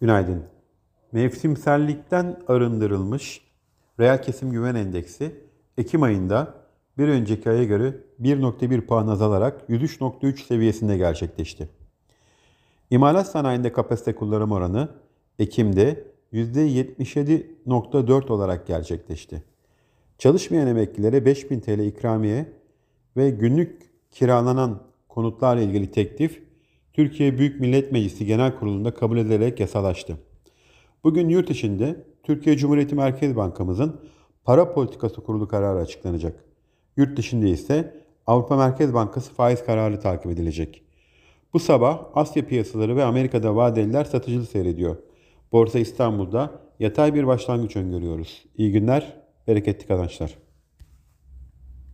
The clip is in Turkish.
Günaydın. Mevsimsellikten arındırılmış reel kesim güven endeksi Ekim ayında bir önceki aya göre 1.1 puan azalarak 103.3 seviyesinde gerçekleşti. İmalat sanayinde kapasite kullanım oranı Ekim'de %77.4 olarak gerçekleşti. Çalışmayan emeklilere 5000 TL ikramiye ve günlük kiralanan konutlarla ilgili teklif Türkiye Büyük Millet Meclisi Genel Kurulu'nda kabul edilerek yasalaştı. Bugün yurt içinde Türkiye Cumhuriyeti Merkez Bankamızın para politikası kurulu kararı açıklanacak. Yurt dışında ise Avrupa Merkez Bankası faiz kararı takip edilecek. Bu sabah Asya piyasaları ve Amerika'da vadeliler satıcılı seyrediyor. Borsa İstanbul'da yatay bir başlangıç öngörüyoruz. İyi günler, bereketli kazançlar.